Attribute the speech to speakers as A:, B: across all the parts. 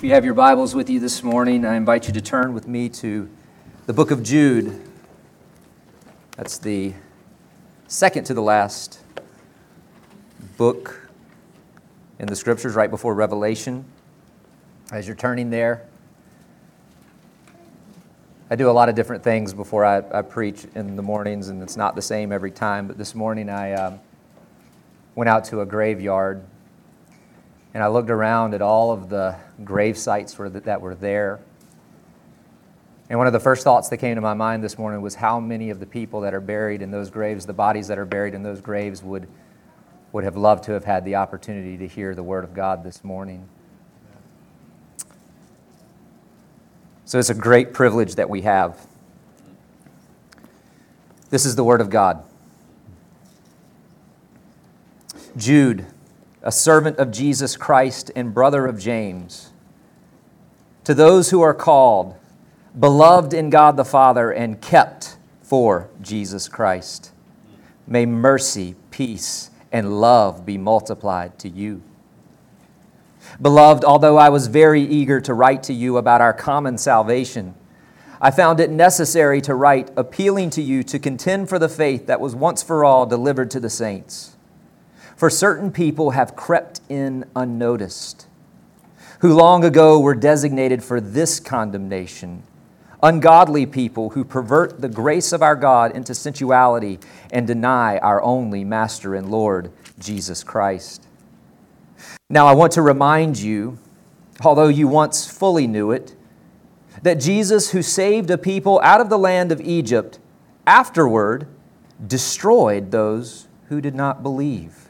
A: If you have your Bibles with you this morning, I invite you to turn with me to the book of Jude. That's the second to the last book in the scriptures, right before Revelation. As you're turning there, I do a lot of different things before I, I preach in the mornings, and it's not the same every time. But this morning I um, went out to a graveyard and I looked around at all of the grave sites that were there. And one of the first thoughts that came to my mind this morning was how many of the people that are buried in those graves, the bodies that are buried in those graves, would, would have loved to have had the opportunity to hear the Word of God this morning. So it's a great privilege that we have. This is the Word of God. Jude a servant of Jesus Christ and brother of James. To those who are called, beloved in God the Father, and kept for Jesus Christ, may mercy, peace, and love be multiplied to you. Beloved, although I was very eager to write to you about our common salvation, I found it necessary to write appealing to you to contend for the faith that was once for all delivered to the saints. For certain people have crept in unnoticed, who long ago were designated for this condemnation ungodly people who pervert the grace of our God into sensuality and deny our only Master and Lord, Jesus Christ. Now, I want to remind you, although you once fully knew it, that Jesus, who saved a people out of the land of Egypt, afterward destroyed those who did not believe.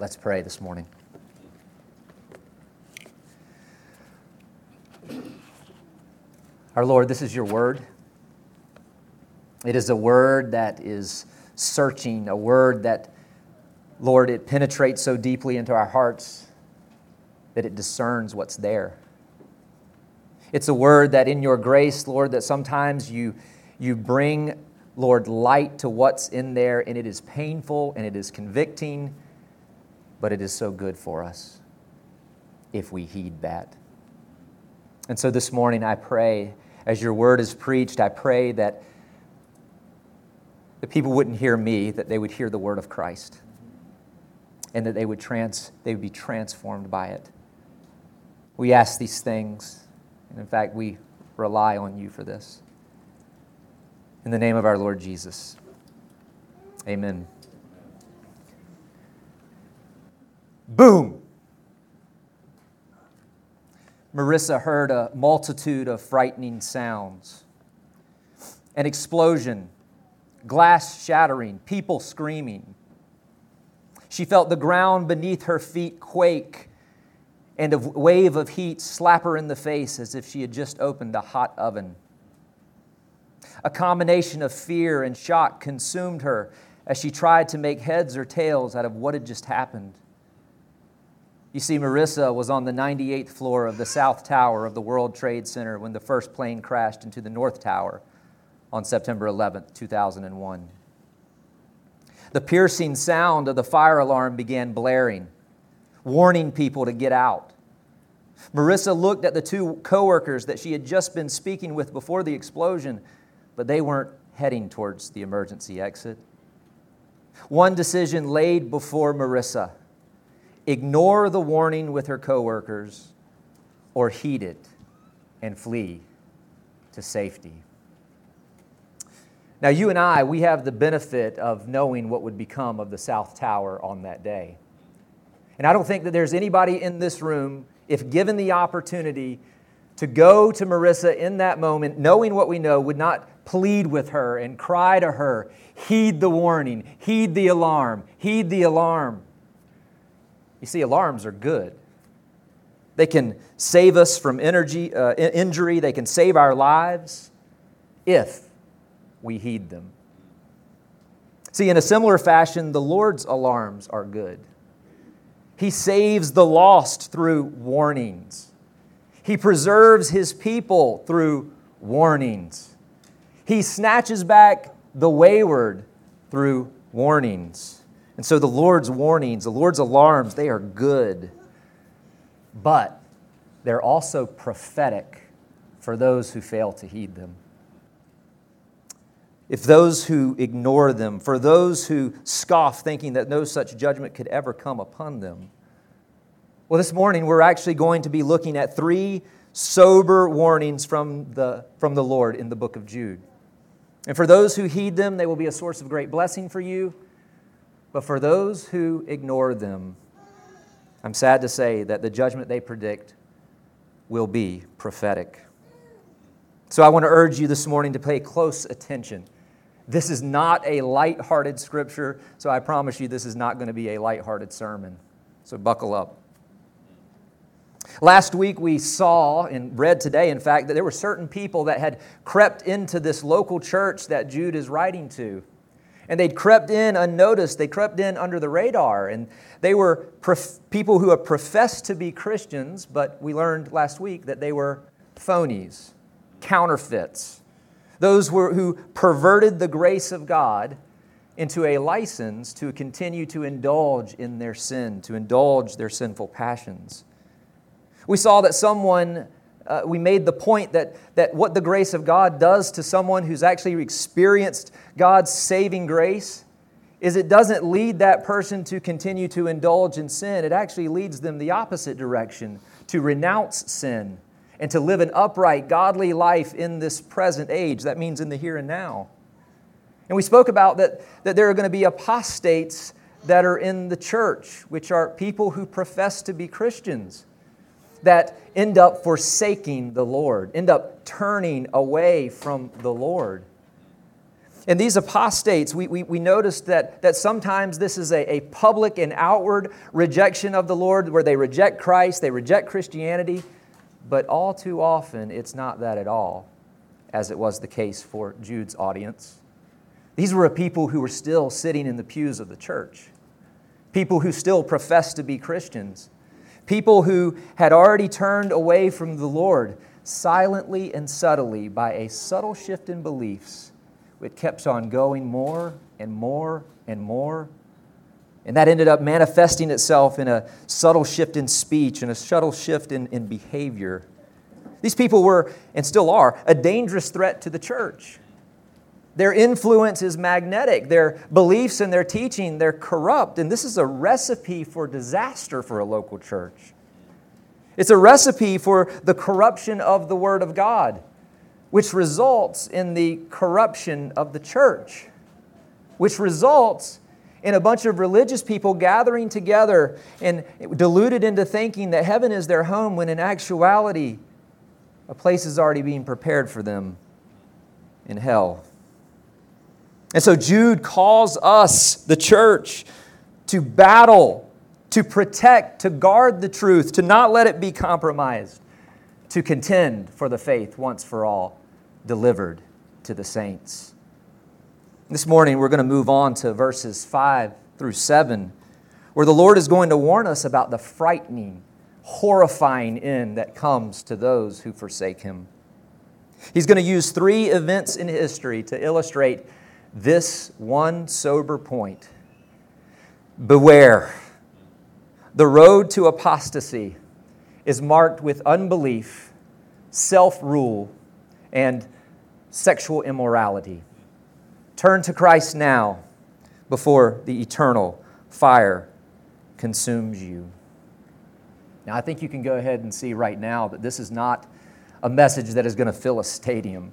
A: Let's pray this morning. Our Lord, this is your word. It is a word that is searching, a word that, Lord, it penetrates so deeply into our hearts that it discerns what's there. It's a word that, in your grace, Lord, that sometimes you, you bring, Lord, light to what's in there, and it is painful and it is convicting but it is so good for us if we heed that. And so this morning, I pray, as your word is preached, I pray that the people wouldn't hear me, that they would hear the word of Christ, and that they would, trans, they would be transformed by it. We ask these things, and in fact, we rely on you for this. In the name of our Lord Jesus, amen. Boom. Marissa heard a multitude of frightening sounds an explosion, glass shattering, people screaming. She felt the ground beneath her feet quake and a wave of heat slap her in the face as if she had just opened a hot oven. A combination of fear and shock consumed her as she tried to make heads or tails out of what had just happened. You see, Marissa was on the 98th floor of the South Tower of the World Trade Center when the first plane crashed into the North Tower on September 11, 2001. The piercing sound of the fire alarm began blaring, warning people to get out. Marissa looked at the two coworkers that she had just been speaking with before the explosion, but they weren't heading towards the emergency exit. One decision laid before Marissa ignore the warning with her coworkers, or heed it and flee to safety. Now, you and I, we have the benefit of knowing what would become of the South Tower on that day. And I don't think that there's anybody in this room, if given the opportunity to go to Marissa in that moment, knowing what we know, would not plead with her and cry to her, heed the warning, heed the alarm, heed the alarm. You see, alarms are good. they can save us from energy, uh, injury, they can save our lives if we heed them. See, in a similar fashion, the Lord's alarms are good. He saves the lost through warnings. He preserves his people through warnings. He snatches back the wayward through warnings. And so the Lord's warnings, the Lord's alarms, they are good, but they're also prophetic for those who fail to heed them. If those who ignore them, for those who scoff, thinking that no such judgment could ever come upon them. Well, this morning we're actually going to be looking at three sober warnings from the, from the Lord in the book of Jude. And for those who heed them, they will be a source of great blessing for you. But for those who ignore them, I'm sad to say that the judgment they predict will be prophetic. So I want to urge you this morning to pay close attention. This is not a light-hearted scripture, so I promise you this is not going to be a light-hearted sermon. So buckle up. Last week we saw and read today, in fact, that there were certain people that had crept into this local church that Jude is writing to. And they'd crept in unnoticed, they crept in under the radar. And they were prof- people who have professed to be Christians, but we learned last week that they were phonies, counterfeits. Those were, who perverted the grace of God into a license to continue to indulge in their sin, to indulge their sinful passions. We saw that someone, uh, we made the point that, that what the grace of God does to someone who's actually experienced God's saving grace is it doesn't lead that person to continue to indulge in sin. It actually leads them the opposite direction to renounce sin and to live an upright, godly life in this present age. That means in the here and now. And we spoke about that, that there are going to be apostates that are in the church, which are people who profess to be Christians that end up forsaking the Lord, end up turning away from the Lord. And these apostates, we, we, we noticed that, that sometimes this is a, a public and outward rejection of the Lord where they reject Christ, they reject Christianity, but all too often it's not that at all, as it was the case for Jude's audience. These were a people who were still sitting in the pews of the church, people who still professed to be Christians, People who had already turned away from the Lord silently and subtly by a subtle shift in beliefs, it kept on going more and more and more. And that ended up manifesting itself in a subtle shift in speech and a subtle shift in, in behavior. These people were, and still are, a dangerous threat to the church. Their influence is magnetic. Their beliefs and their teaching, they're corrupt. And this is a recipe for disaster for a local church. It's a recipe for the corruption of the Word of God, which results in the corruption of the church, which results in a bunch of religious people gathering together and deluded into thinking that heaven is their home when in actuality, a place is already being prepared for them in hell. And so Jude calls us, the church, to battle, to protect, to guard the truth, to not let it be compromised, to contend for the faith once for all delivered to the saints. This morning, we're going to move on to verses 5 through 7, where the Lord is going to warn us about the frightening, horrifying end that comes to those who forsake Him. He's going to use three events in history to illustrate this one sober point Beware. The road to apostasy is marked with unbelief, self rule, and sexual immorality. Turn to Christ now before the eternal fire consumes you. Now, I think you can go ahead and see right now that this is not a message that is going to fill a stadium.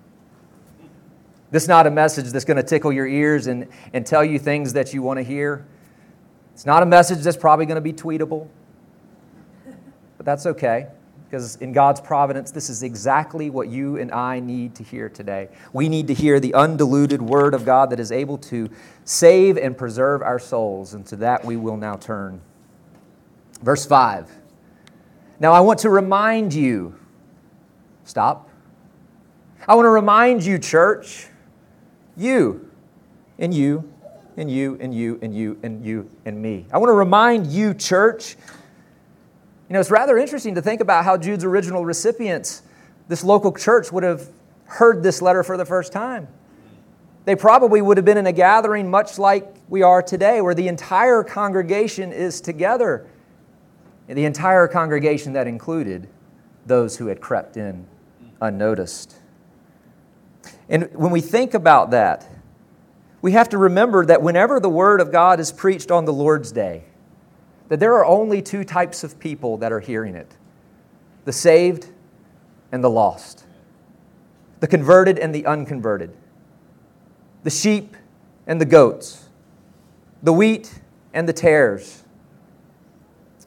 A: This is not a message that's going to tickle your ears and, and tell you things that you want to hear. It's not a message that's probably going to be tweetable. But that's okay, because in God's providence, this is exactly what you and I need to hear today. We need to hear the undiluted Word of God that is able to save and preserve our souls, and to that we will now turn. Verse 5 Now, I want to remind you, stop. I want to remind you, church, you and you and you and you and you and you and me. I want to remind you, church. You know, it's rather interesting to think about how Jude's original recipients, this local church, would have heard this letter for the first time. They probably would have been in a gathering much like we are today, where the entire congregation is together. The entire congregation that included those who had crept in unnoticed. And when we think about that, we have to remember that whenever the Word of God is preached on the Lord's Day, that there are only two types of people that are hearing it the saved and the lost, the converted and the unconverted, the sheep and the goats, the wheat and the tares.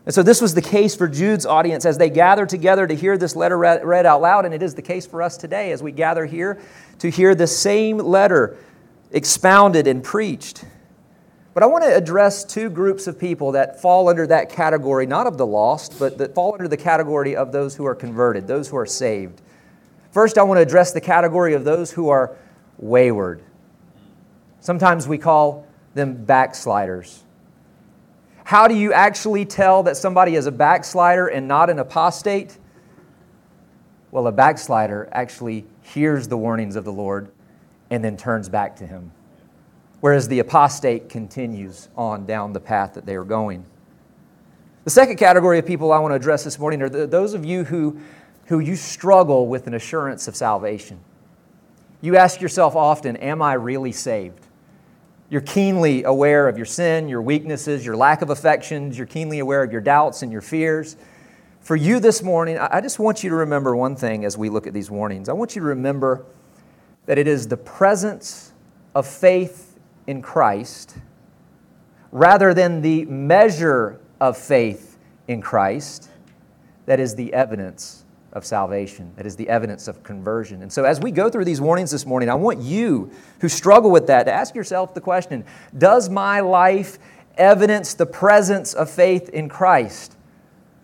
A: And so, this was the case for Jude's audience as they gathered together to hear this letter read out loud, and it is the case for us today as we gather here to hear the same letter expounded and preached. But I want to address two groups of people that fall under that category, not of the lost, but that fall under the category of those who are converted, those who are saved. First, I want to address the category of those who are wayward. Sometimes we call them backsliders. How do you actually tell that somebody is a backslider and not an apostate? Well, a backslider actually hears the warnings of the Lord and then turns back to him. Whereas the apostate continues on down the path that they are going. The second category of people I want to address this morning are those of you who, who you struggle with an assurance of salvation. You ask yourself often, Am I really saved? You're keenly aware of your sin, your weaknesses, your lack of affections. You're keenly aware of your doubts and your fears. For you this morning, I just want you to remember one thing as we look at these warnings. I want you to remember that it is the presence of faith in Christ rather than the measure of faith in Christ that is the evidence of salvation, that is the evidence of conversion. And so, as we go through these warnings this morning, I want you who struggle with that to ask yourself the question Does my life evidence the presence of faith in Christ?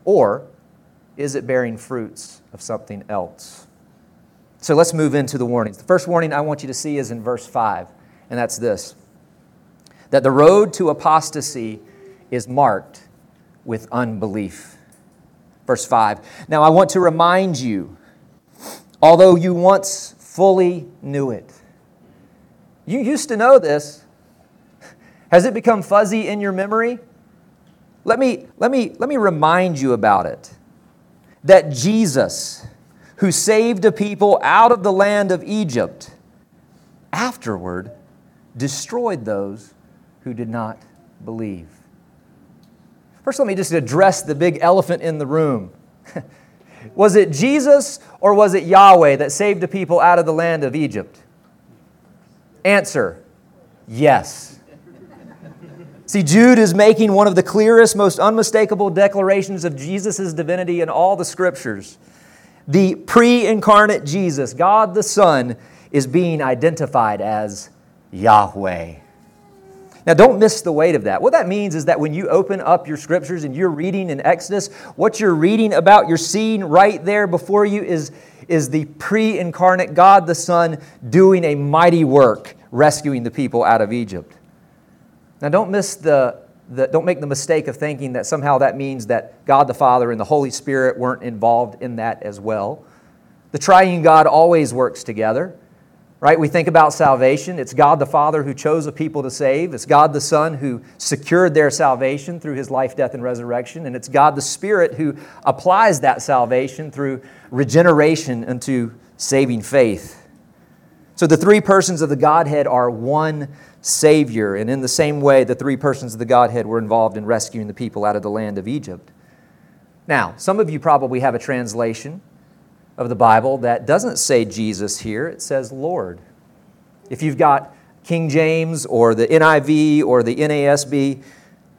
A: Or is it bearing fruits of something else? So let's move into the warnings. The first warning I want you to see is in verse 5, and that's this that the road to apostasy is marked with unbelief. Verse 5. Now I want to remind you, although you once fully knew it, you used to know this. Has it become fuzzy in your memory? Let me, let me, let me remind you about it. That Jesus, who saved a people out of the land of Egypt, afterward destroyed those who did not believe. First, let me just address the big elephant in the room. was it Jesus or was it Yahweh that saved the people out of the land of Egypt? Answer yes. See, Jude is making one of the clearest, most unmistakable declarations of Jesus' divinity in all the scriptures. The pre incarnate Jesus, God the Son, is being identified as Yahweh. Now, don't miss the weight of that. What that means is that when you open up your scriptures and you're reading in Exodus, what you're reading about, you're seeing right there before you is, is the pre incarnate God the Son doing a mighty work, rescuing the people out of Egypt. Now, don't miss the, the, don't make the mistake of thinking that somehow that means that God the Father and the Holy Spirit weren't involved in that as well. The triune God always works together, right? We think about salvation. It's God the Father who chose a people to save, it's God the Son who secured their salvation through his life, death, and resurrection, and it's God the Spirit who applies that salvation through regeneration unto saving faith. So the three persons of the Godhead are one Savior. And in the same way, the three persons of the Godhead were involved in rescuing the people out of the land of Egypt. Now, some of you probably have a translation of the Bible that doesn't say Jesus here, it says Lord. If you've got King James or the NIV or the NASB,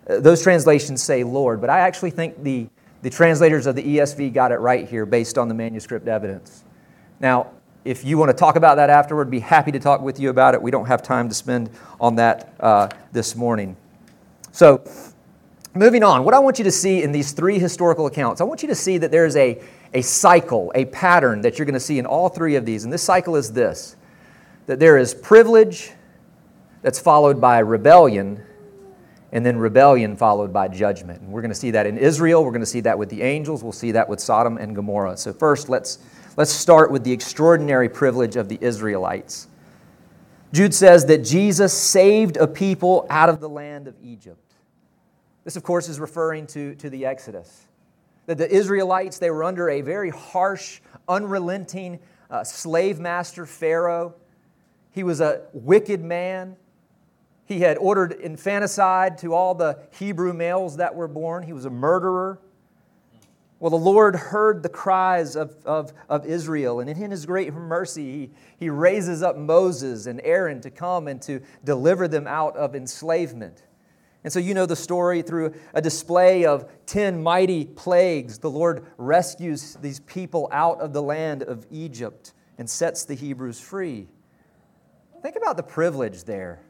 A: uh, those translations say Lord. But I actually think the, the translators of the ESV got it right here based on the manuscript evidence. Now, if you want to talk about that afterward, be happy to talk with you about it. We don't have time to spend on that uh, this morning. So, moving on, what I want you to see in these three historical accounts, I want you to see that there's a, a cycle, a pattern that you're going to see in all three of these. And this cycle is this that there is privilege that's followed by rebellion, and then rebellion followed by judgment. And we're going to see that in Israel, we're going to see that with the angels, we'll see that with Sodom and Gomorrah. So, first, let's, let's start with the extraordinary privilege of the Israelites. Jude says that Jesus saved a people out of the land of Egypt. This, of course, is referring to, to the Exodus. That the Israelites, they were under a very harsh, unrelenting uh, slave master, Pharaoh. He was a wicked man. He had ordered infanticide to all the Hebrew males that were born. He was a murderer. Well, the Lord heard the cries of, of, of Israel, and in His great mercy, he, he raises up Moses and Aaron to come and to deliver them out of enslavement. And so, you know the story through a display of 10 mighty plagues. The Lord rescues these people out of the land of Egypt and sets the Hebrews free. Think about the privilege there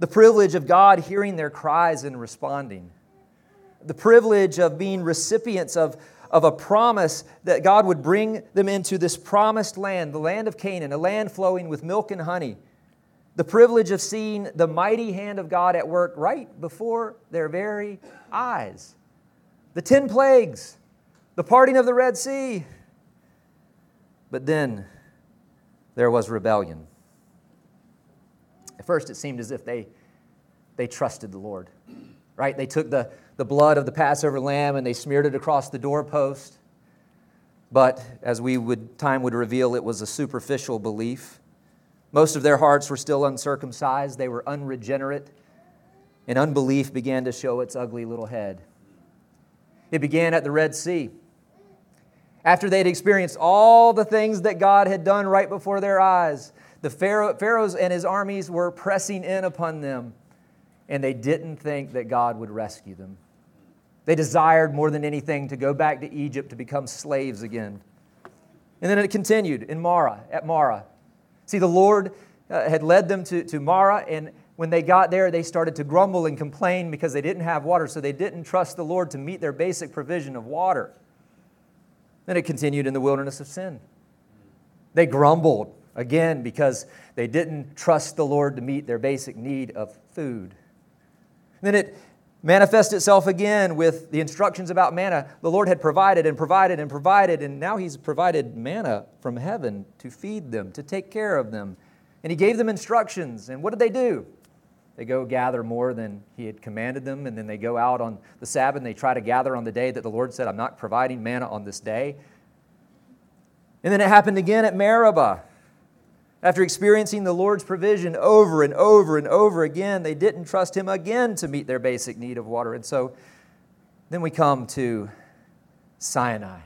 A: the privilege of God hearing their cries and responding, the privilege of being recipients of, of a promise that God would bring them into this promised land, the land of Canaan, a land flowing with milk and honey. The privilege of seeing the mighty hand of God at work right before their very eyes. The 10 plagues, the parting of the Red Sea. But then there was rebellion. At first, it seemed as if they, they trusted the Lord, right? They took the, the blood of the Passover lamb and they smeared it across the doorpost. But as we would, time would reveal, it was a superficial belief. Most of their hearts were still uncircumcised, they were unregenerate, and unbelief began to show its ugly little head. It began at the Red Sea. After they'd experienced all the things that God had done right before their eyes, the Pharaoh, Pharaoh's and his armies were pressing in upon them, and they didn't think that God would rescue them. They desired more than anything to go back to Egypt to become slaves again. And then it continued in Marah, at Marah. See, the Lord uh, had led them to, to Marah, and when they got there, they started to grumble and complain because they didn't have water, so they didn't trust the Lord to meet their basic provision of water. Then it continued in the wilderness of sin. They grumbled Again, because they didn't trust the Lord to meet their basic need of food. then it manifests itself again with the instructions about manna. The Lord had provided and provided and provided, and now He's provided manna from heaven to feed them, to take care of them. And He gave them instructions. And what did they do? They go gather more than He had commanded them, and then they go out on the Sabbath and they try to gather on the day that the Lord said, I'm not providing manna on this day. And then it happened again at Meribah. After experiencing the Lord's provision over and over and over again, they didn't trust Him again to meet their basic need of water. And so then we come to Sinai.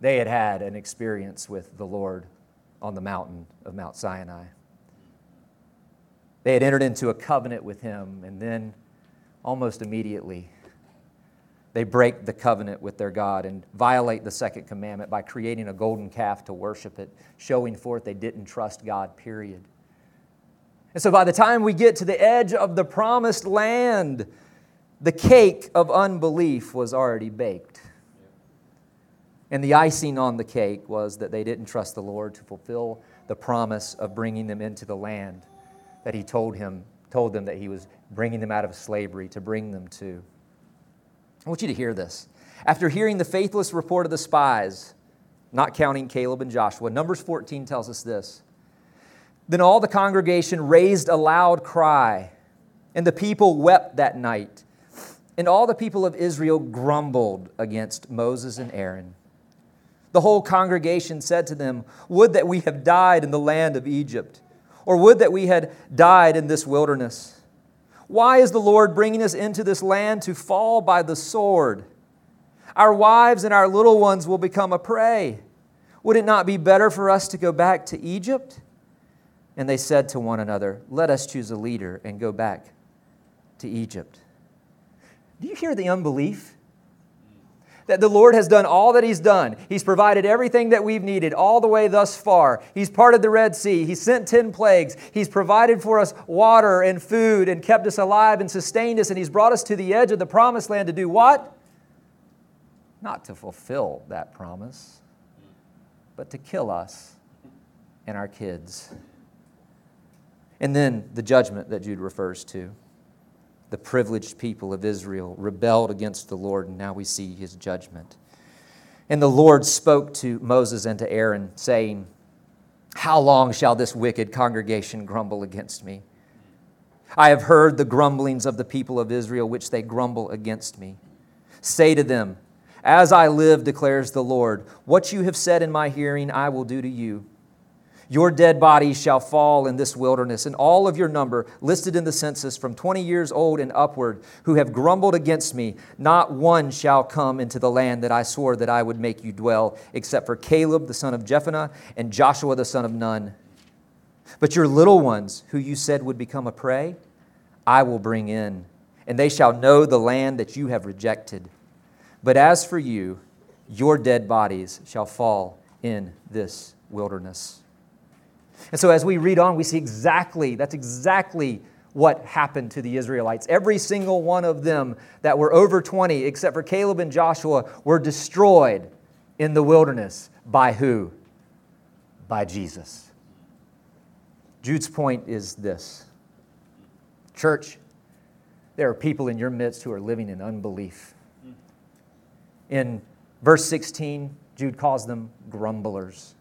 A: They had had an experience with the Lord on the mountain of Mount Sinai. They had entered into a covenant with Him, and then almost immediately, they break the covenant with their God and violate the second commandment by creating a golden calf to worship it, showing forth they didn't trust God, period. And so by the time we get to the edge of the promised land, the cake of unbelief was already baked. And the icing on the cake was that they didn't trust the Lord to fulfill the promise of bringing them into the land that He told, him, told them that He was bringing them out of slavery to bring them to. I want you to hear this. After hearing the faithless report of the spies, not counting Caleb and Joshua, Numbers 14 tells us this. Then all the congregation raised a loud cry, and the people wept that night. And all the people of Israel grumbled against Moses and Aaron. The whole congregation said to them, Would that we had died in the land of Egypt, or would that we had died in this wilderness. Why is the Lord bringing us into this land to fall by the sword? Our wives and our little ones will become a prey. Would it not be better for us to go back to Egypt? And they said to one another, Let us choose a leader and go back to Egypt. Do you hear the unbelief? That the Lord has done all that He's done. He's provided everything that we've needed all the way thus far. He's parted the Red Sea. He sent 10 plagues. He's provided for us water and food and kept us alive and sustained us. And He's brought us to the edge of the promised land to do what? Not to fulfill that promise, but to kill us and our kids. And then the judgment that Jude refers to the privileged people of Israel rebelled against the Lord, and now we see his judgment. And the Lord spoke to Moses and to Aaron, saying, How long shall this wicked congregation grumble against me? I have heard the grumblings of the people of Israel, which they grumble against me. Say to them, As I live, declares the Lord, what you have said in my hearing, I will do to you. Your dead bodies shall fall in this wilderness, and all of your number, listed in the census from 20 years old and upward, who have grumbled against me, not one shall come into the land that I swore that I would make you dwell, except for Caleb the son of Jephunneh and Joshua the son of Nun. But your little ones, who you said would become a prey, I will bring in, and they shall know the land that you have rejected. But as for you, your dead bodies shall fall in this wilderness. And so as we read on, we see exactly, that's exactly what happened to the Israelites. Every single one of them that were over 20, except for Caleb and Joshua, were destroyed in the wilderness. By who? By Jesus. Jude's point is this Church, there are people in your midst who are living in unbelief. In verse 16, Jude calls them grumblers.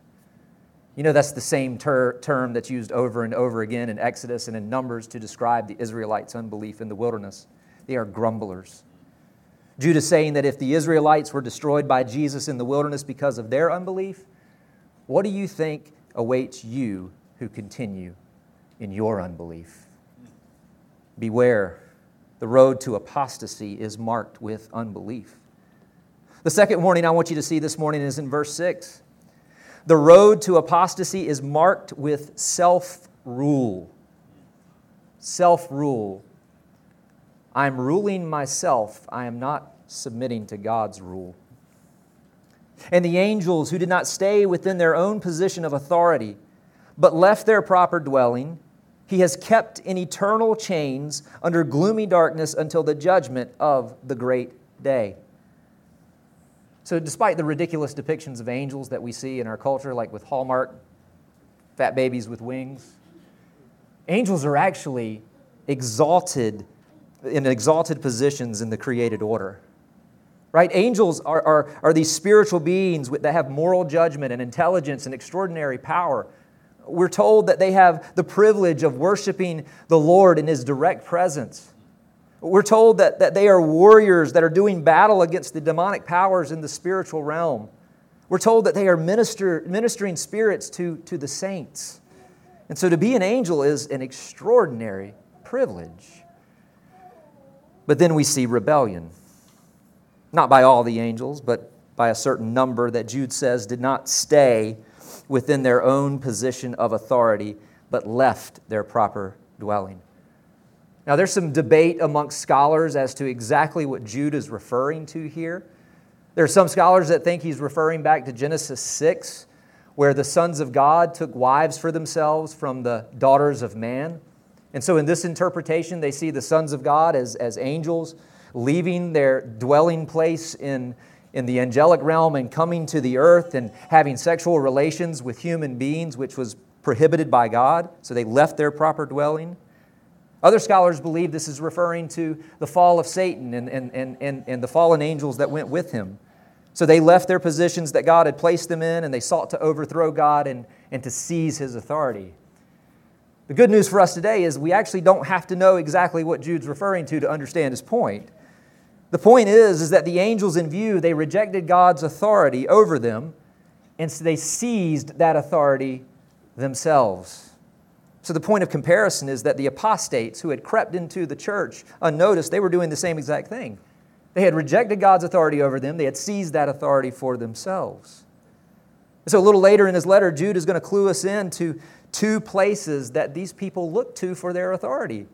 A: You know, that's the same ter- term that's used over and over again in Exodus and in Numbers to describe the Israelites' unbelief in the wilderness. They are grumblers. Jude is saying that if the Israelites were destroyed by Jesus in the wilderness because of their unbelief, what do you think awaits you who continue in your unbelief? Beware, the road to apostasy is marked with unbelief. The second warning I want you to see this morning is in verse 6. The road to apostasy is marked with self rule. Self rule. I'm ruling myself, I am not submitting to God's rule. And the angels who did not stay within their own position of authority, but left their proper dwelling, he has kept in eternal chains under gloomy darkness until the judgment of the great day. So, despite the ridiculous depictions of angels that we see in our culture, like with Hallmark, fat babies with wings, angels are actually exalted in exalted positions in the created order. Right? Angels are, are, are these spiritual beings that have moral judgment and intelligence and extraordinary power. We're told that they have the privilege of worshiping the Lord in His direct presence. We're told that, that they are warriors that are doing battle against the demonic powers in the spiritual realm. We're told that they are minister, ministering spirits to, to the saints. And so to be an angel is an extraordinary privilege. But then we see rebellion. Not by all the angels, but by a certain number that Jude says did not stay within their own position of authority, but left their proper dwelling. Now, there's some debate amongst scholars as to exactly what Jude is referring to here. There are some scholars that think he's referring back to Genesis 6, where the sons of God took wives for themselves from the daughters of man. And so, in this interpretation, they see the sons of God as, as angels leaving their dwelling place in, in the angelic realm and coming to the earth and having sexual relations with human beings, which was prohibited by God. So, they left their proper dwelling. Other scholars believe this is referring to the fall of Satan and, and, and, and, and the fallen angels that went with him. So they left their positions that God had placed them in and they sought to overthrow God and, and to seize his authority. The good news for us today is we actually don't have to know exactly what Jude's referring to to understand his point. The point is, is that the angels in view, they rejected God's authority over them, and so they seized that authority themselves. So, the point of comparison is that the apostates who had crept into the church unnoticed, they were doing the same exact thing. They had rejected God's authority over them, they had seized that authority for themselves. So, a little later in his letter, Jude is going to clue us in to two places that these people look to for their authority.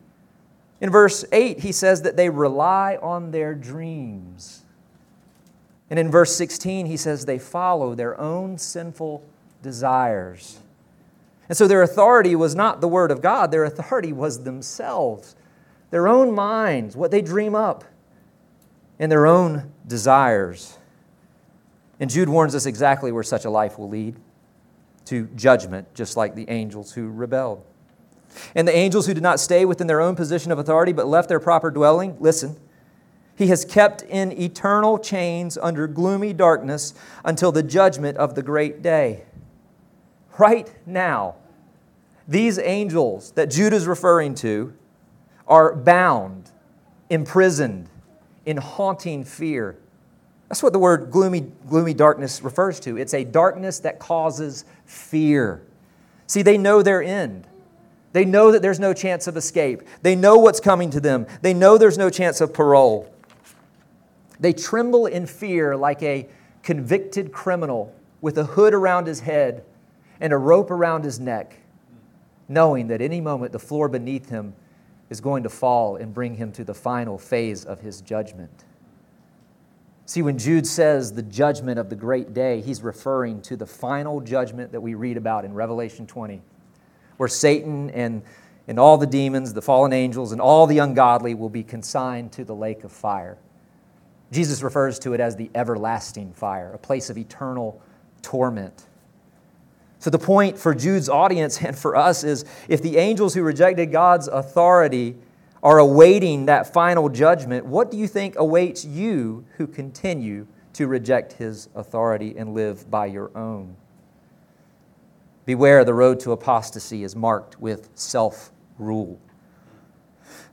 A: In verse 8, he says that they rely on their dreams. And in verse 16, he says they follow their own sinful desires. And so their authority was not the Word of God, their authority was themselves, their own minds, what they dream up, and their own desires. And Jude warns us exactly where such a life will lead to judgment, just like the angels who rebelled. And the angels who did not stay within their own position of authority but left their proper dwelling, listen, he has kept in eternal chains under gloomy darkness until the judgment of the great day. Right now, these angels that Jude is referring to are bound, imprisoned, in haunting fear. That's what the word gloomy, gloomy darkness refers to. It's a darkness that causes fear. See, they know their end. They know that there's no chance of escape. They know what's coming to them. They know there's no chance of parole. They tremble in fear like a convicted criminal with a hood around his head and a rope around his neck, knowing that any moment the floor beneath him is going to fall and bring him to the final phase of his judgment. See, when Jude says the judgment of the great day, he's referring to the final judgment that we read about in Revelation 20 where Satan and, and all the demons, the fallen angels, and all the ungodly will be consigned to the lake of fire. Jesus refers to it as the everlasting fire, a place of eternal torment. So, the point for Jude's audience and for us is if the angels who rejected God's authority are awaiting that final judgment, what do you think awaits you who continue to reject his authority and live by your own? Beware, the road to apostasy is marked with self rule.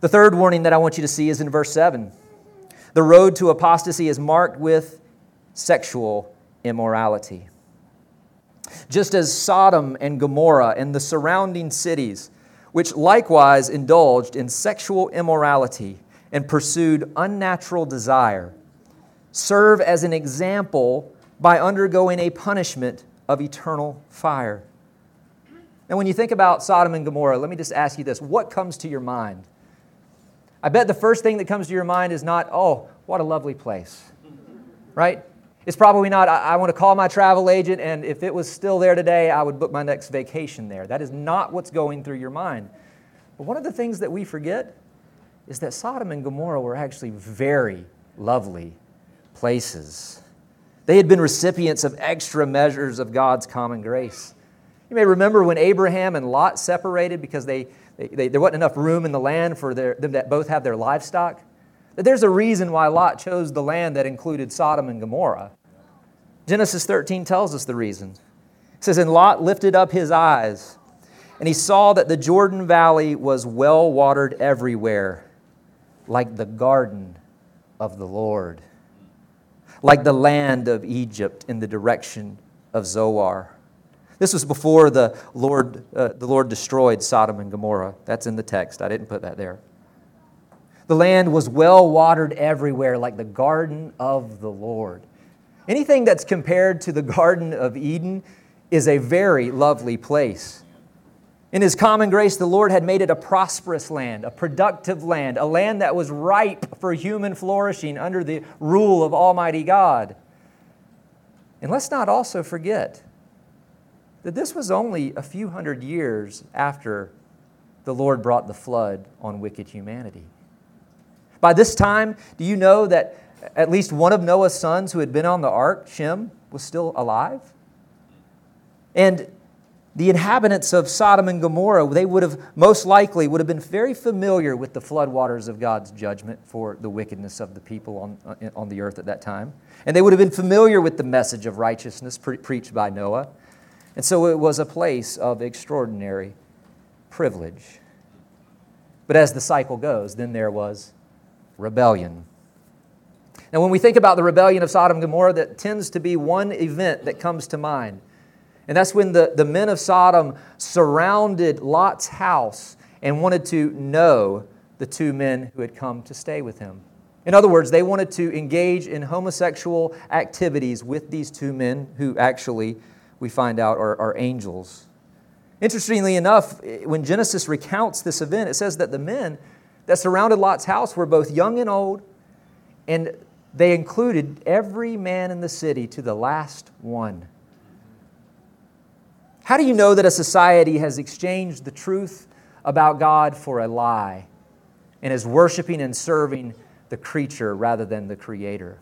A: The third warning that I want you to see is in verse 7. The road to apostasy is marked with sexual immorality. Just as Sodom and Gomorrah and the surrounding cities, which likewise indulged in sexual immorality and pursued unnatural desire, serve as an example by undergoing a punishment of eternal fire. Now, when you think about Sodom and Gomorrah, let me just ask you this what comes to your mind? I bet the first thing that comes to your mind is not, oh, what a lovely place, right? It's probably not, I, I want to call my travel agent, and if it was still there today, I would book my next vacation there. That is not what's going through your mind. But one of the things that we forget is that Sodom and Gomorrah were actually very lovely places. They had been recipients of extra measures of God's common grace. You may remember when Abraham and Lot separated because they, they, they, there wasn't enough room in the land for their, them to both have their livestock. That there's a reason why Lot chose the land that included Sodom and Gomorrah. Genesis 13 tells us the reason. It says, And Lot lifted up his eyes, and he saw that the Jordan Valley was well watered everywhere, like the garden of the Lord, like the land of Egypt in the direction of Zoar. This was before the Lord, uh, the Lord destroyed Sodom and Gomorrah. That's in the text. I didn't put that there. The land was well watered everywhere, like the garden of the Lord. Anything that's compared to the Garden of Eden is a very lovely place. In His common grace, the Lord had made it a prosperous land, a productive land, a land that was ripe for human flourishing under the rule of Almighty God. And let's not also forget that this was only a few hundred years after the Lord brought the flood on wicked humanity. By this time, do you know that at least one of Noah's sons who had been on the ark, Shem, was still alive? And the inhabitants of Sodom and Gomorrah, they would have most likely would have been very familiar with the floodwaters of God's judgment for the wickedness of the people on, uh, on the earth at that time. And they would have been familiar with the message of righteousness pre- preached by Noah. And so it was a place of extraordinary privilege. But as the cycle goes, then there was rebellion. Now, when we think about the rebellion of Sodom and Gomorrah, that tends to be one event that comes to mind. And that's when the, the men of Sodom surrounded Lot's house and wanted to know the two men who had come to stay with him. In other words, they wanted to engage in homosexual activities with these two men who actually we find out, are, are angels. Interestingly enough, when Genesis recounts this event, it says that the men that surrounded Lot's house were both young and old, and they included every man in the city to the last one. How do you know that a society has exchanged the truth about God for a lie and is worshiping and serving the creature rather than the creator?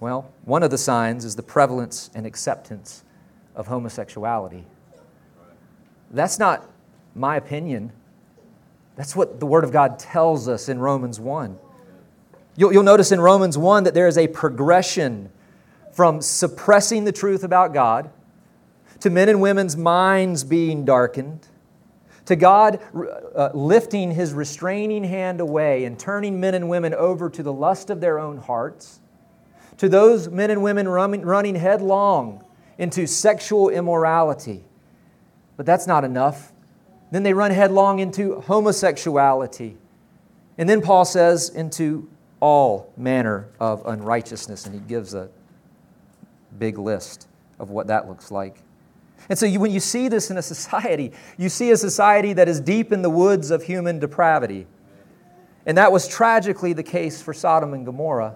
A: Well, one of the signs is the prevalence and acceptance of homosexuality. That's not my opinion. That's what the Word of God tells us in Romans 1. You'll, you'll notice in Romans 1 that there is a progression from suppressing the truth about God to men and women's minds being darkened to God uh, lifting his restraining hand away and turning men and women over to the lust of their own hearts, to those men and women running, running headlong into sexual immorality. But that's not enough. Then they run headlong into homosexuality. And then Paul says, into all manner of unrighteousness. And he gives a big list of what that looks like. And so, you, when you see this in a society, you see a society that is deep in the woods of human depravity. And that was tragically the case for Sodom and Gomorrah.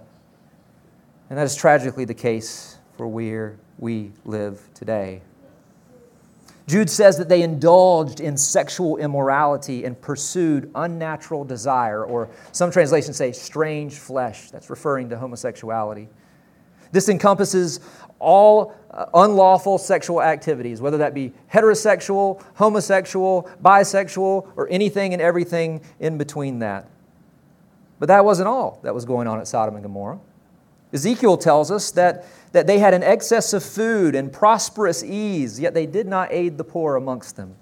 A: And that is tragically the case for where we live today. Jude says that they indulged in sexual immorality and pursued unnatural desire, or some translations say strange flesh. That's referring to homosexuality. This encompasses all uh, unlawful sexual activities, whether that be heterosexual, homosexual, bisexual, or anything and everything in between that. But that wasn't all that was going on at Sodom and Gomorrah. Ezekiel tells us that, that they had an excess of food and prosperous ease, yet they did not aid the poor amongst them.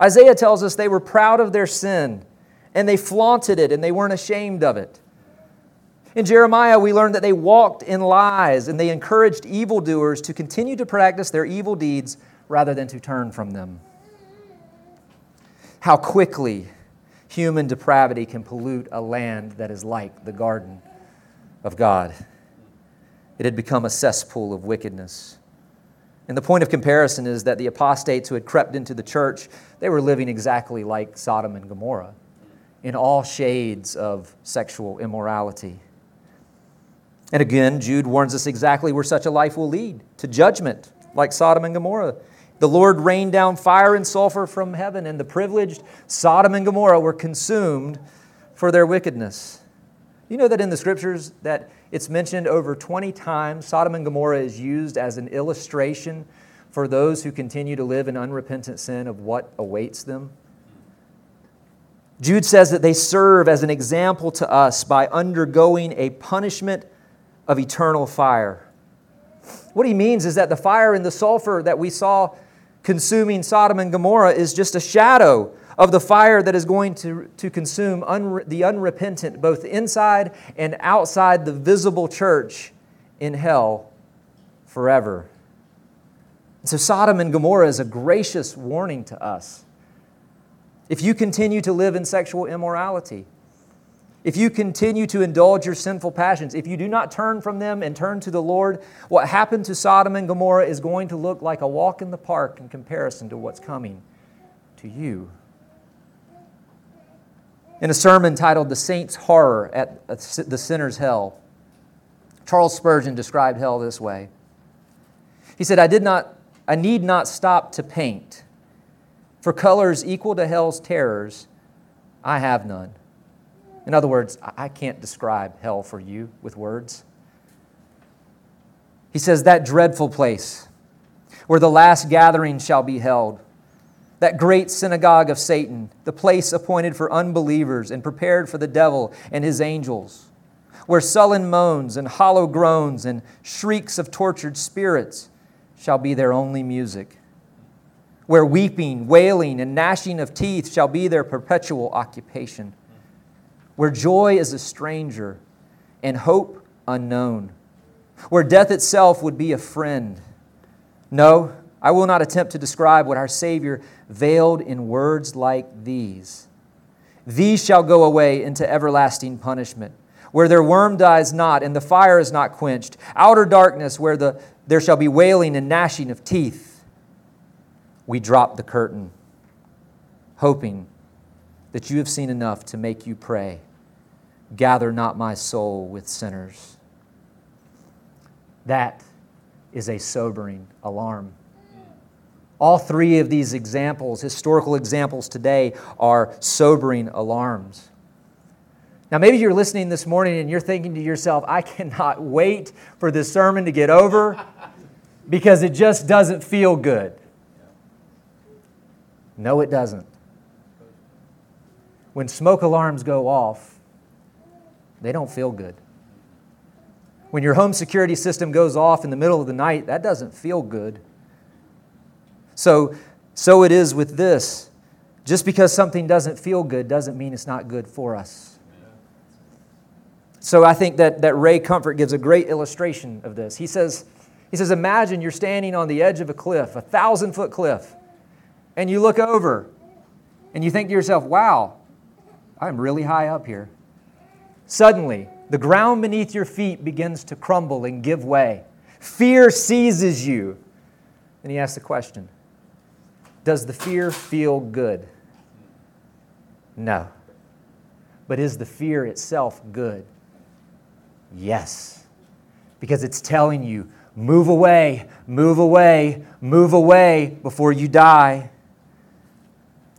A: Isaiah tells us they were proud of their sin and they flaunted it and they weren't ashamed of it. In Jeremiah, we learn that they walked in lies and they encouraged evildoers to continue to practice their evil deeds rather than to turn from them. How quickly human depravity can pollute a land that is like the garden of God. It had become a cesspool of wickedness. And the point of comparison is that the apostates who had crept into the church, they were living exactly like Sodom and Gomorrah in all shades of sexual immorality. And again, Jude warns us exactly where such a life will lead to judgment, like Sodom and Gomorrah. The Lord rained down fire and sulfur from heaven, and the privileged Sodom and Gomorrah were consumed for their wickedness. You know that in the scriptures that it's mentioned over 20 times Sodom and Gomorrah is used as an illustration for those who continue to live in unrepentant sin of what awaits them. Jude says that they serve as an example to us by undergoing a punishment of eternal fire. What he means is that the fire and the sulfur that we saw consuming Sodom and Gomorrah is just a shadow of the fire that is going to, to consume unre- the unrepentant, both inside and outside the visible church in hell forever. so, Sodom and Gomorrah is a gracious warning to us. If you continue to live in sexual immorality, if you continue to indulge your sinful passions, if you do not turn from them and turn to the Lord, what happened to Sodom and Gomorrah is going to look like a walk in the park in comparison to what's coming to you. In a sermon titled The Saint's Horror at the Sinner's Hell, Charles Spurgeon described hell this way. He said, I, did not, I need not stop to paint. For colors equal to hell's terrors, I have none. In other words, I can't describe hell for you with words. He says, That dreadful place where the last gathering shall be held, that great synagogue of Satan, the place appointed for unbelievers and prepared for the devil and his angels, where sullen moans and hollow groans and shrieks of tortured spirits shall be their only music, where weeping, wailing, and gnashing of teeth shall be their perpetual occupation where joy is a stranger and hope unknown, where death itself would be a friend. No, I will not attempt to describe what our Savior veiled in words like these. These shall go away into everlasting punishment, where their worm dies not and the fire is not quenched, outer darkness where the, there shall be wailing and gnashing of teeth. We drop the curtain, hoping that you have seen enough to make you pray gather not my soul with sinners. That is a sobering alarm. All three of these examples, historical examples today, are sobering alarms. Now, maybe you're listening this morning and you're thinking to yourself, I cannot wait for this sermon to get over because it just doesn't feel good. No, it doesn't. When smoke alarms go off, they don't feel good. When your home security system goes off in the middle of the night, that doesn't feel good. So, so it is with this. Just because something doesn't feel good doesn't mean it's not good for us. So I think that, that Ray Comfort gives a great illustration of this. He says, he says, Imagine you're standing on the edge of a cliff, a thousand foot cliff, and you look over and you think to yourself, wow, I'm really high up here. Suddenly, the ground beneath your feet begins to crumble and give way. Fear seizes you. And he asks the question Does the fear feel good? No. But is the fear itself good? Yes. Because it's telling you, move away, move away, move away before you die.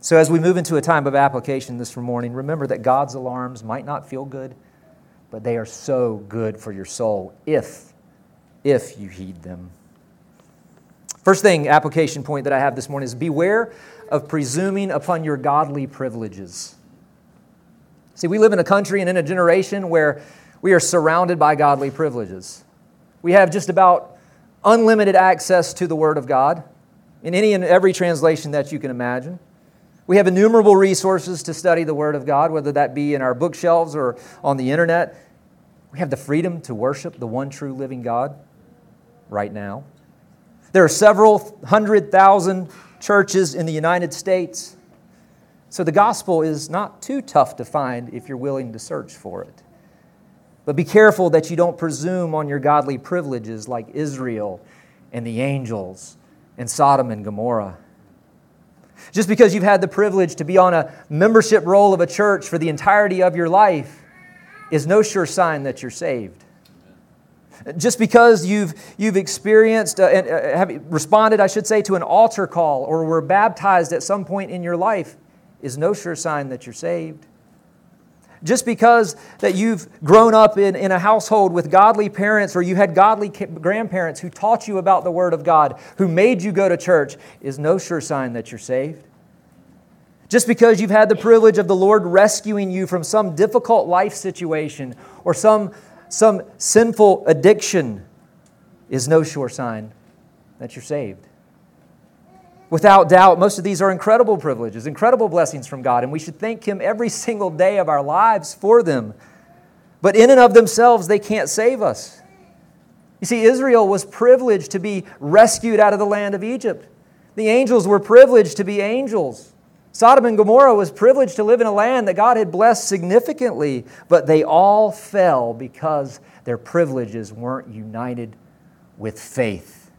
A: So, as we move into a time of application this morning, remember that God's alarms might not feel good but they are so good for your soul if if you heed them. First thing, application point that I have this morning is beware of presuming upon your godly privileges. See, we live in a country and in a generation where we are surrounded by godly privileges. We have just about unlimited access to the Word of God in any and every translation that you can imagine. We have innumerable resources to study the Word of God, whether that be in our bookshelves or on the internet. We have the freedom to worship the one true living God right now. There are several hundred thousand churches in the United States. So the gospel is not too tough to find if you're willing to search for it. But be careful that you don't presume on your godly privileges like Israel and the angels and Sodom and Gomorrah. Just because you've had the privilege to be on a membership roll of a church for the entirety of your life is no sure sign that you're saved. Just because you've, you've experienced uh, and uh, have responded, I should say, to an altar call or were baptized at some point in your life is no sure sign that you're saved. Just because that you've grown up in, in a household with godly parents or you had godly grandparents who taught you about the Word of God, who made you go to church, is no sure sign that you're saved. Just because you've had the privilege of the Lord rescuing you from some difficult life situation or some, some sinful addiction is no sure sign that you're saved. Without doubt, most of these are incredible privileges, incredible blessings from God, and we should thank Him every single day of our lives for them. But in and of themselves, they can't save us. You see, Israel was privileged to be rescued out of the land of Egypt. The angels were privileged to be angels. Sodom and Gomorrah was privileged to live in a land that God had blessed significantly, but they all fell because their privileges weren't united with faith,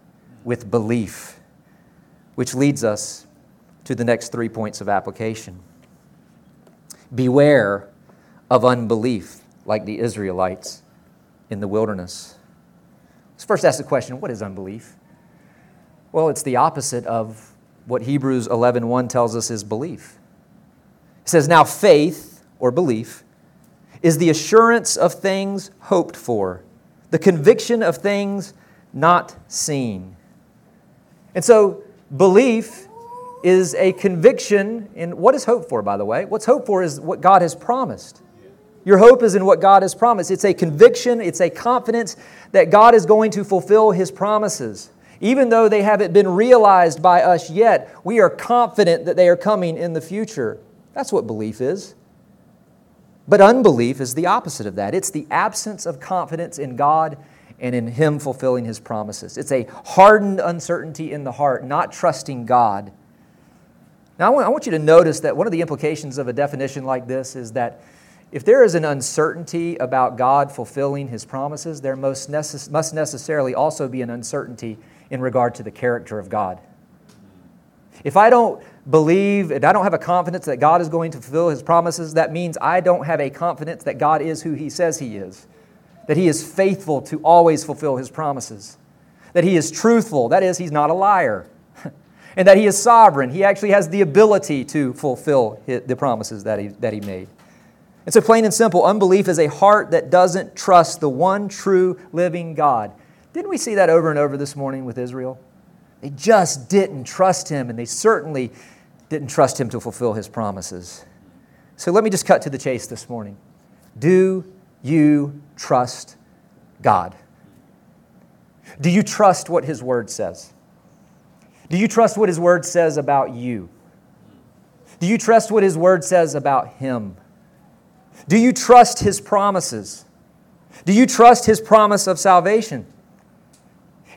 A: with belief which leads us to the next three points of application. Beware of unbelief, like the Israelites in the wilderness. Let's first ask the question what is unbelief? Well, it's the opposite of what Hebrews 11:1 tells us is belief. It says, Now faith, or belief, is the assurance of things hoped for, the conviction of things not seen. And so Belief is a conviction in what is hope for, by the way? What's hope for is what God has promised. Your hope is in what God has promised. It's a conviction, it's a confidence that God is going to fulfill His promises. Even though they haven't been realized by us yet, we are confident that they are coming in the future. That's what belief is. But unbelief is the opposite of that it's the absence of confidence in God and in Him fulfilling His promises. It's a hardened uncertainty in the heart, not trusting God. Now, I want, you to notice that one of the implications of a definition like this is that if there is an uncertainty about God fulfilling His promises, there must necessarily also be an uncertainty in regard to the character of God. If I don't believe and I don't have a confidence that God is going to fulfill his promises, that means I don't have a confidence that God is who he says he is, that he is faithful to always fulfill his promises, that he is truthful, that is, he's not a liar, and that he is sovereign. He actually has the ability to fulfill the promises that he, that he made. And so, plain and simple, unbelief is a heart that doesn't trust the one true living God. Didn't we see that over and over this morning with Israel? They just didn't trust him, and they certainly didn't trust him to fulfill his promises. So let me just cut to the chase this morning. Do you trust God? Do you trust what his word says? Do you trust what his word says about you? Do you trust what his word says about him? Do you trust his promises? Do you trust his promise of salvation?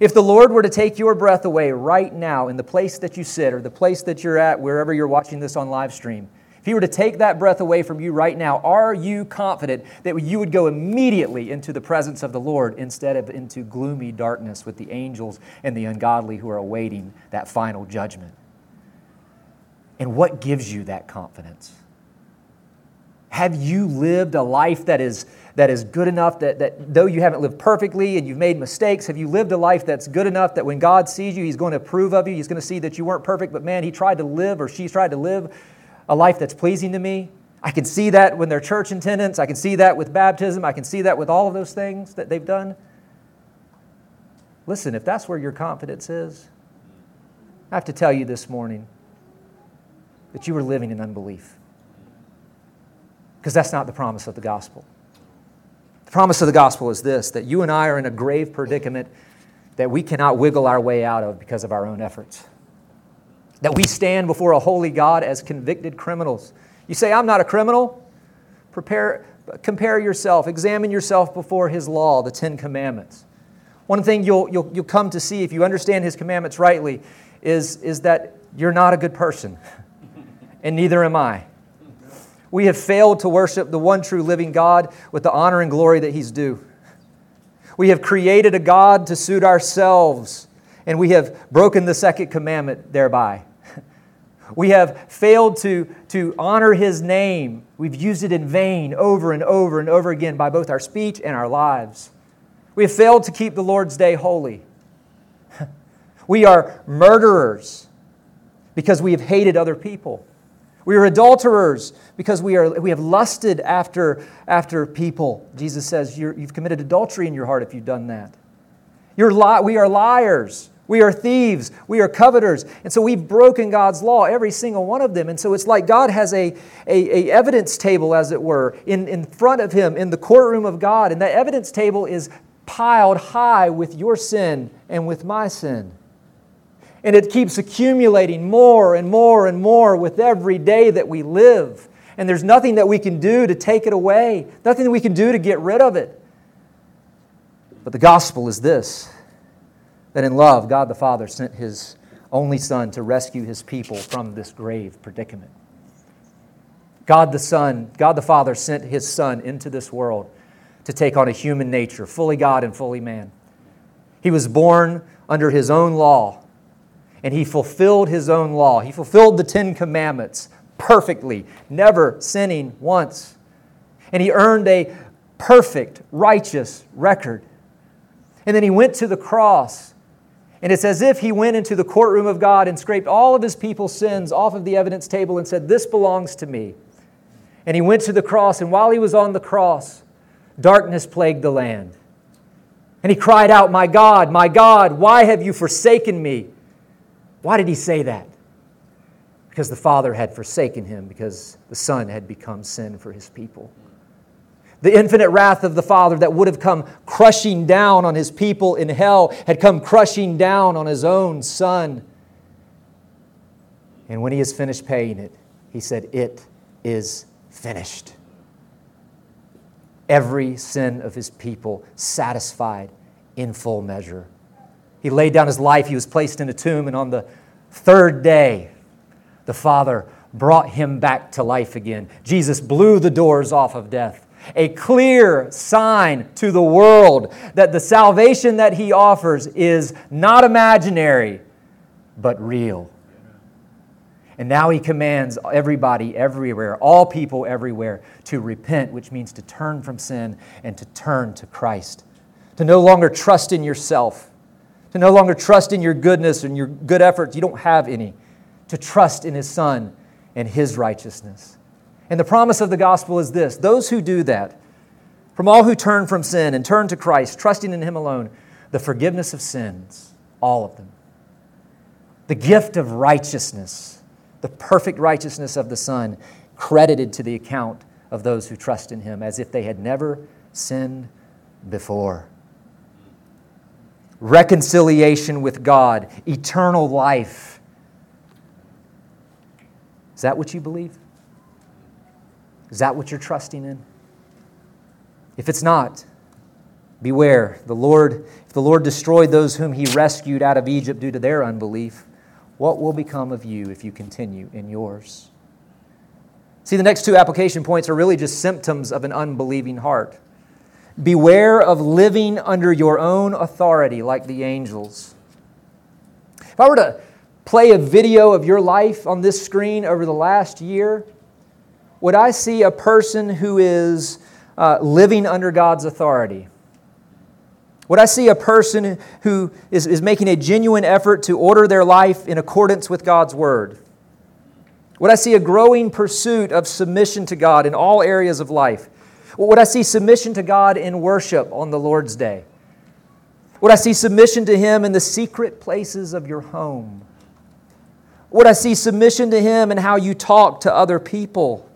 A: If the Lord were to take your breath away right now in the place that you sit or the place that you're at, wherever you're watching this on live stream, if He were to take that breath away from you right now, are you confident that you would go immediately into the presence of the Lord instead of into gloomy darkness with the angels and the ungodly who are awaiting that final judgment? And what gives you that confidence? Have you lived a life that is that is good enough that, that though you haven't lived perfectly and you've made mistakes, have you lived a life that's good enough that when God sees you, He's going to approve of you? He's going to see that you weren't perfect, but man, He tried to live or she's tried to live a life that's pleasing to me. I can see that when they're church attendance. I can see that with baptism. I can see that with all of those things that they've done. Listen, if that's where your confidence is, I have to tell you this morning that you are living in unbelief. Because that's not the promise of the gospel. Promise of the gospel is this that you and I are in a grave predicament that we cannot wiggle our way out of because of our own efforts. That we stand before a holy God as convicted criminals. You say, I'm not a criminal? Prepare, compare yourself, examine yourself before His law, the Ten Commandments. One thing you'll, you'll, you'll come to see if you understand His commandments rightly is, is that you're not a good person, and neither am I. We have failed to worship the one true living God with the honor and glory that He's due. We have created a God to suit ourselves, and we have broken the second commandment thereby. We have failed to, to honor His name. We've used it in vain over and over and over again by both our speech and our lives. We have failed to keep the Lord's day holy. We are murderers because we have hated other people. We are adulterers because we, are, we have lusted after, after people. Jesus says you have committed adultery in your heart if you've done that. You're li- we are liars. We are thieves. We are coveters. And so we've broken God's law, every single one of them. And so it's like God has a, a, a evidence table, as it were, in, in front of him in the courtroom of God. And that evidence table is piled high with your sin and with my sin. And it keeps accumulating more and more and more with every day that we live. And there's nothing that we can do to take it away, nothing that we can do to get rid of it. But the gospel is this that in love, God the Father sent his only Son to rescue his people from this grave predicament. God the Son, God the Father sent his Son into this world to take on a human nature, fully God and fully man. He was born under his own law and he fulfilled his own law. He fulfilled the Ten Commandments perfectly, never sinning once. And he earned a perfect, righteous record. And then he went to the cross. And it's as if he went into the courtroom of God and scraped all of his people's sins off of the evidence table and said, This belongs to me. And he went to the cross, and while he was on the cross, darkness plagued the land. And he cried out, My God, my God, why have you forsaken me? Why did he say that? Because the Father had forsaken him, because the Son had become sin for his people. The infinite wrath of the Father that would have come crushing down on his people in hell had come crushing down on his own Son. And when he has finished paying it, he said, It is finished. Every sin of his people satisfied in full measure. He laid down his life. He was placed in a tomb. And on the third day, the Father brought him back to life again. Jesus blew the doors off of death. A clear sign to the world that the salvation that he offers is not imaginary, but real. And now he commands everybody everywhere, all people everywhere, to repent, which means to turn from sin and to turn to Christ. To no longer trust in yourself, to no longer trust in your goodness and your good efforts. You don't have any. To trust in his Son and his righteousness. And the promise of the gospel is this those who do that, from all who turn from sin and turn to Christ, trusting in him alone, the forgiveness of sins, all of them. The gift of righteousness, the perfect righteousness of the Son, credited to the account of those who trust in him as if they had never sinned before. Reconciliation with God, eternal life. Is that what you believe? Is that what you're trusting in? If it's not, beware. The Lord, if the Lord destroyed those whom he rescued out of Egypt due to their unbelief, what will become of you if you continue in yours? See, the next two application points are really just symptoms of an unbelieving heart. Beware of living under your own authority like the angels. If I were to play a video of your life on this screen over the last year, would I see a person who is uh, living under God's authority? Would I see a person who is, is making a genuine effort to order their life in accordance with God's word? Would I see a growing pursuit of submission to God in all areas of life? Would I see submission to God in worship on the Lord's day? Would I see submission to Him in the secret places of your home? Would I see submission to Him in how you talk to other people?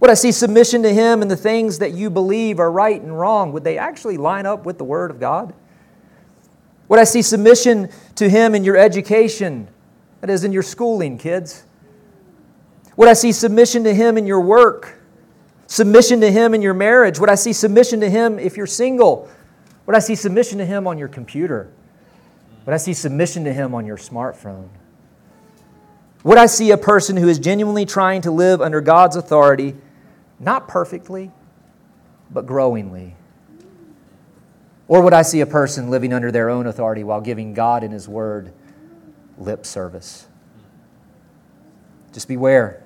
A: Would I see submission to Him in the things that you believe are right and wrong? Would they actually line up with the Word of God? Would I see submission to Him in your education? That is, in your schooling, kids. Would I see submission to Him in your work? Submission to Him in your marriage? Would I see submission to Him if you're single? Would I see submission to Him on your computer? Would I see submission to Him on your smartphone? Would I see a person who is genuinely trying to live under God's authority, not perfectly, but growingly? Or would I see a person living under their own authority while giving God and His Word lip service? Just beware.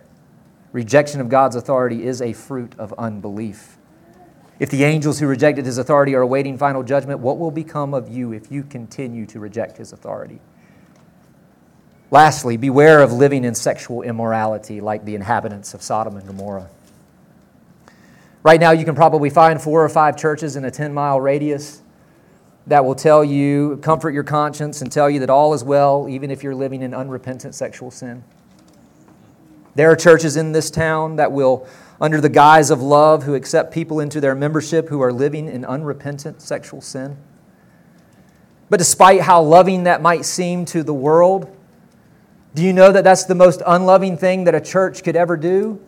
A: Rejection of God's authority is a fruit of unbelief. If the angels who rejected his authority are awaiting final judgment, what will become of you if you continue to reject his authority? Lastly, beware of living in sexual immorality like the inhabitants of Sodom and Gomorrah. Right now, you can probably find four or five churches in a 10 mile radius that will tell you, comfort your conscience, and tell you that all is well, even if you're living in unrepentant sexual sin. There are churches in this town that will, under the guise of love, who accept people into their membership who are living in unrepentant sexual sin. But despite how loving that might seem to the world, do you know that that's the most unloving thing that a church could ever do?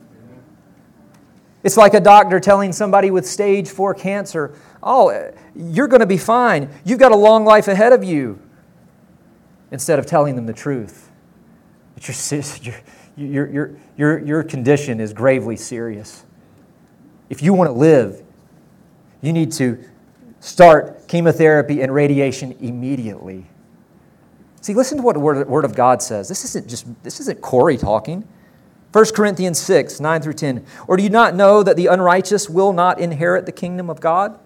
A: It's like a doctor telling somebody with stage four cancer, Oh, you're going to be fine. You've got a long life ahead of you. Instead of telling them the truth. That you're, your, your, your, your condition is gravely serious. If you want to live, you need to start chemotherapy and radiation immediately. See, listen to what the Word, Word of God says. This isn't just this isn't Corey talking. 1 Corinthians 6, 9 through 10. Or do you not know that the unrighteous will not inherit the kingdom of God?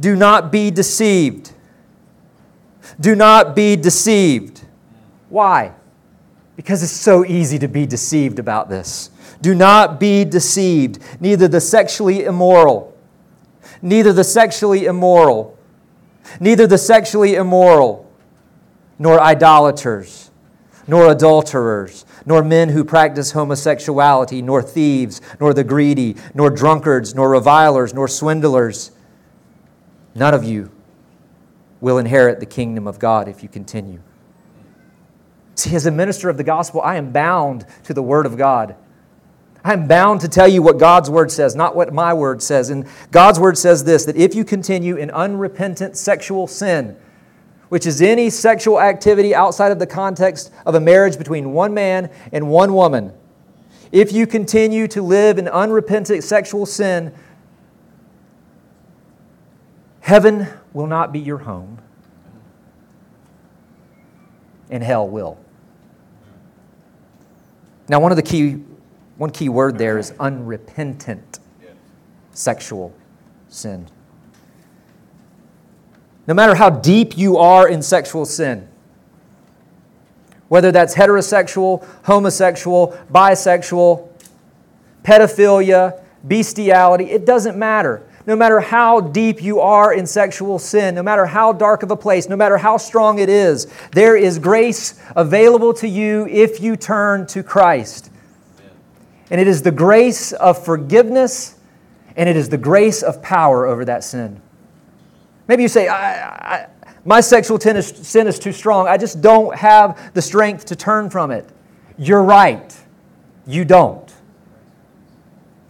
A: Do not be deceived. Do not be deceived. Why? Because it's so easy to be deceived about this. Do not be deceived. Neither the sexually immoral, neither the sexually immoral, neither the sexually immoral, nor idolaters, nor adulterers, nor men who practice homosexuality, nor thieves, nor the greedy, nor drunkards, nor revilers, nor swindlers. None of you will inherit the kingdom of God if you continue. See, as a minister of the gospel, I am bound to the word of God. I am bound to tell you what God's word says, not what my word says. And God's word says this that if you continue in unrepentant sexual sin, which is any sexual activity outside of the context of a marriage between one man and one woman, if you continue to live in unrepentant sexual sin, heaven will not be your home, and hell will. Now, one of the key, one key word there is unrepentant sexual sin. No matter how deep you are in sexual sin, whether that's heterosexual, homosexual, bisexual, pedophilia, bestiality, it doesn't matter. No matter how deep you are in sexual sin, no matter how dark of a place, no matter how strong it is, there is grace available to you if you turn to Christ. And it is the grace of forgiveness and it is the grace of power over that sin. Maybe you say, I, I, my sexual sin is too strong. I just don't have the strength to turn from it. You're right. You don't.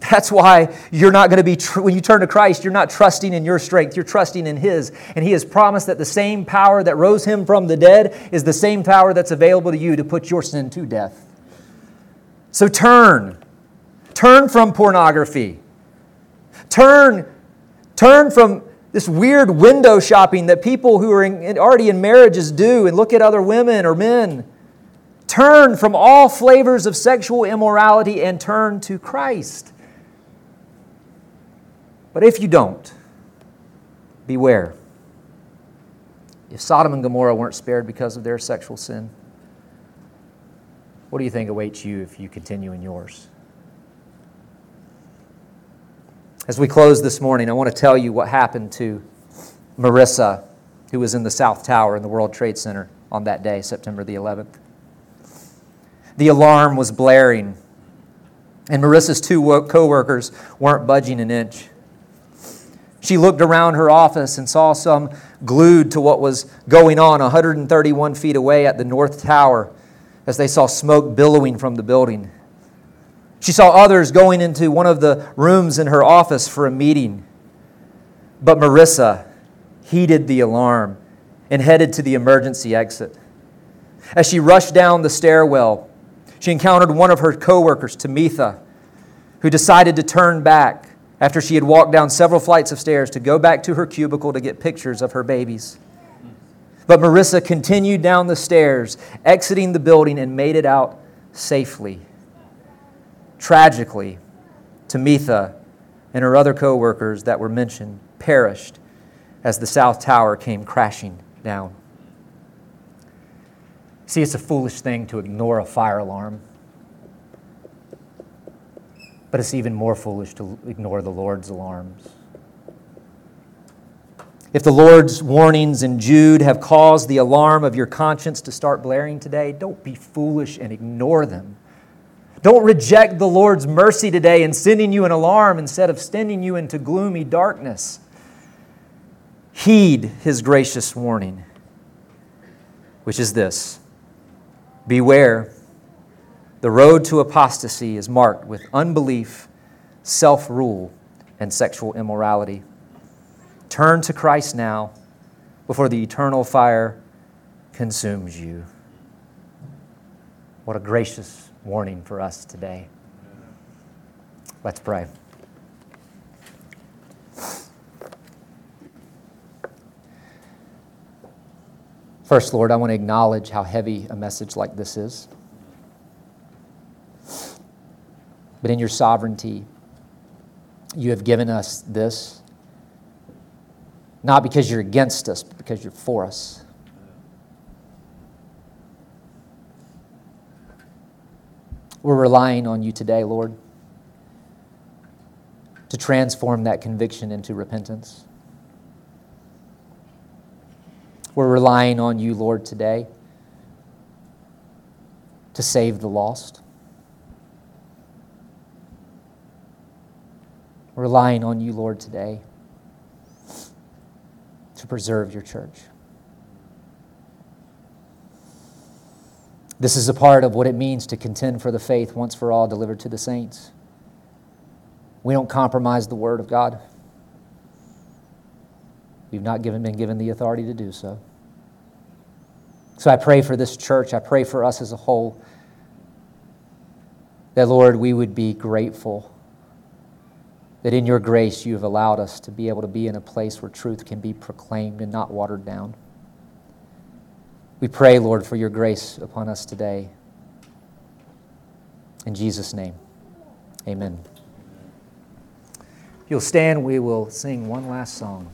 A: That's why you're not going to be, tr- when you turn to Christ, you're not trusting in your strength, you're trusting in His. And He has promised that the same power that rose Him from the dead is the same power that's available to you to put your sin to death. So turn. Turn from pornography. Turn, turn from this weird window shopping that people who are in, already in marriages do and look at other women or men. Turn from all flavors of sexual immorality and turn to Christ. But if you don't, beware. If Sodom and Gomorrah weren't spared because of their sexual sin, what do you think awaits you if you continue in yours? As we close this morning, I want to tell you what happened to Marissa, who was in the South Tower in the World Trade Center on that day, September the 11th. The alarm was blaring, and Marissa's two co workers weren't budging an inch. She looked around her office and saw some glued to what was going on 131 feet away at the North Tower as they saw smoke billowing from the building. She saw others going into one of the rooms in her office for a meeting. But Marissa heeded the alarm and headed to the emergency exit. As she rushed down the stairwell, she encountered one of her coworkers, Tamitha, who decided to turn back after she had walked down several flights of stairs to go back to her cubicle to get pictures of her babies. But Marissa continued down the stairs, exiting the building, and made it out safely. Tragically, Tamitha and her other co workers that were mentioned perished as the South Tower came crashing down. See, it's a foolish thing to ignore a fire alarm, but it's even more foolish to ignore the Lord's alarms. If the Lord's warnings in Jude have caused the alarm of your conscience to start blaring today, don't be foolish and ignore them. Don't reject the Lord's mercy today in sending you an alarm instead of sending you into gloomy darkness. Heed his gracious warning, which is this Beware, the road to apostasy is marked with unbelief, self rule, and sexual immorality. Turn to Christ now before the eternal fire consumes you. What a gracious warning for us today. Let's pray. First, Lord, I want to acknowledge how heavy a message like this is. But in your sovereignty, you have given us this, not because you're against us, but because you're for us. We're relying on you today, Lord, to transform that conviction into repentance. We're relying on you, Lord, today to save the lost. Relying on you, Lord, today to preserve your church. This is a part of what it means to contend for the faith once for all delivered to the saints. We don't compromise the Word of God. We've not given, been given the authority to do so. So I pray for this church. I pray for us as a whole that, Lord, we would be grateful that in your grace you have allowed us to be able to be in a place where truth can be proclaimed and not watered down. We pray, Lord, for your grace upon us today. In Jesus' name, amen. If you'll stand, we will sing one last song.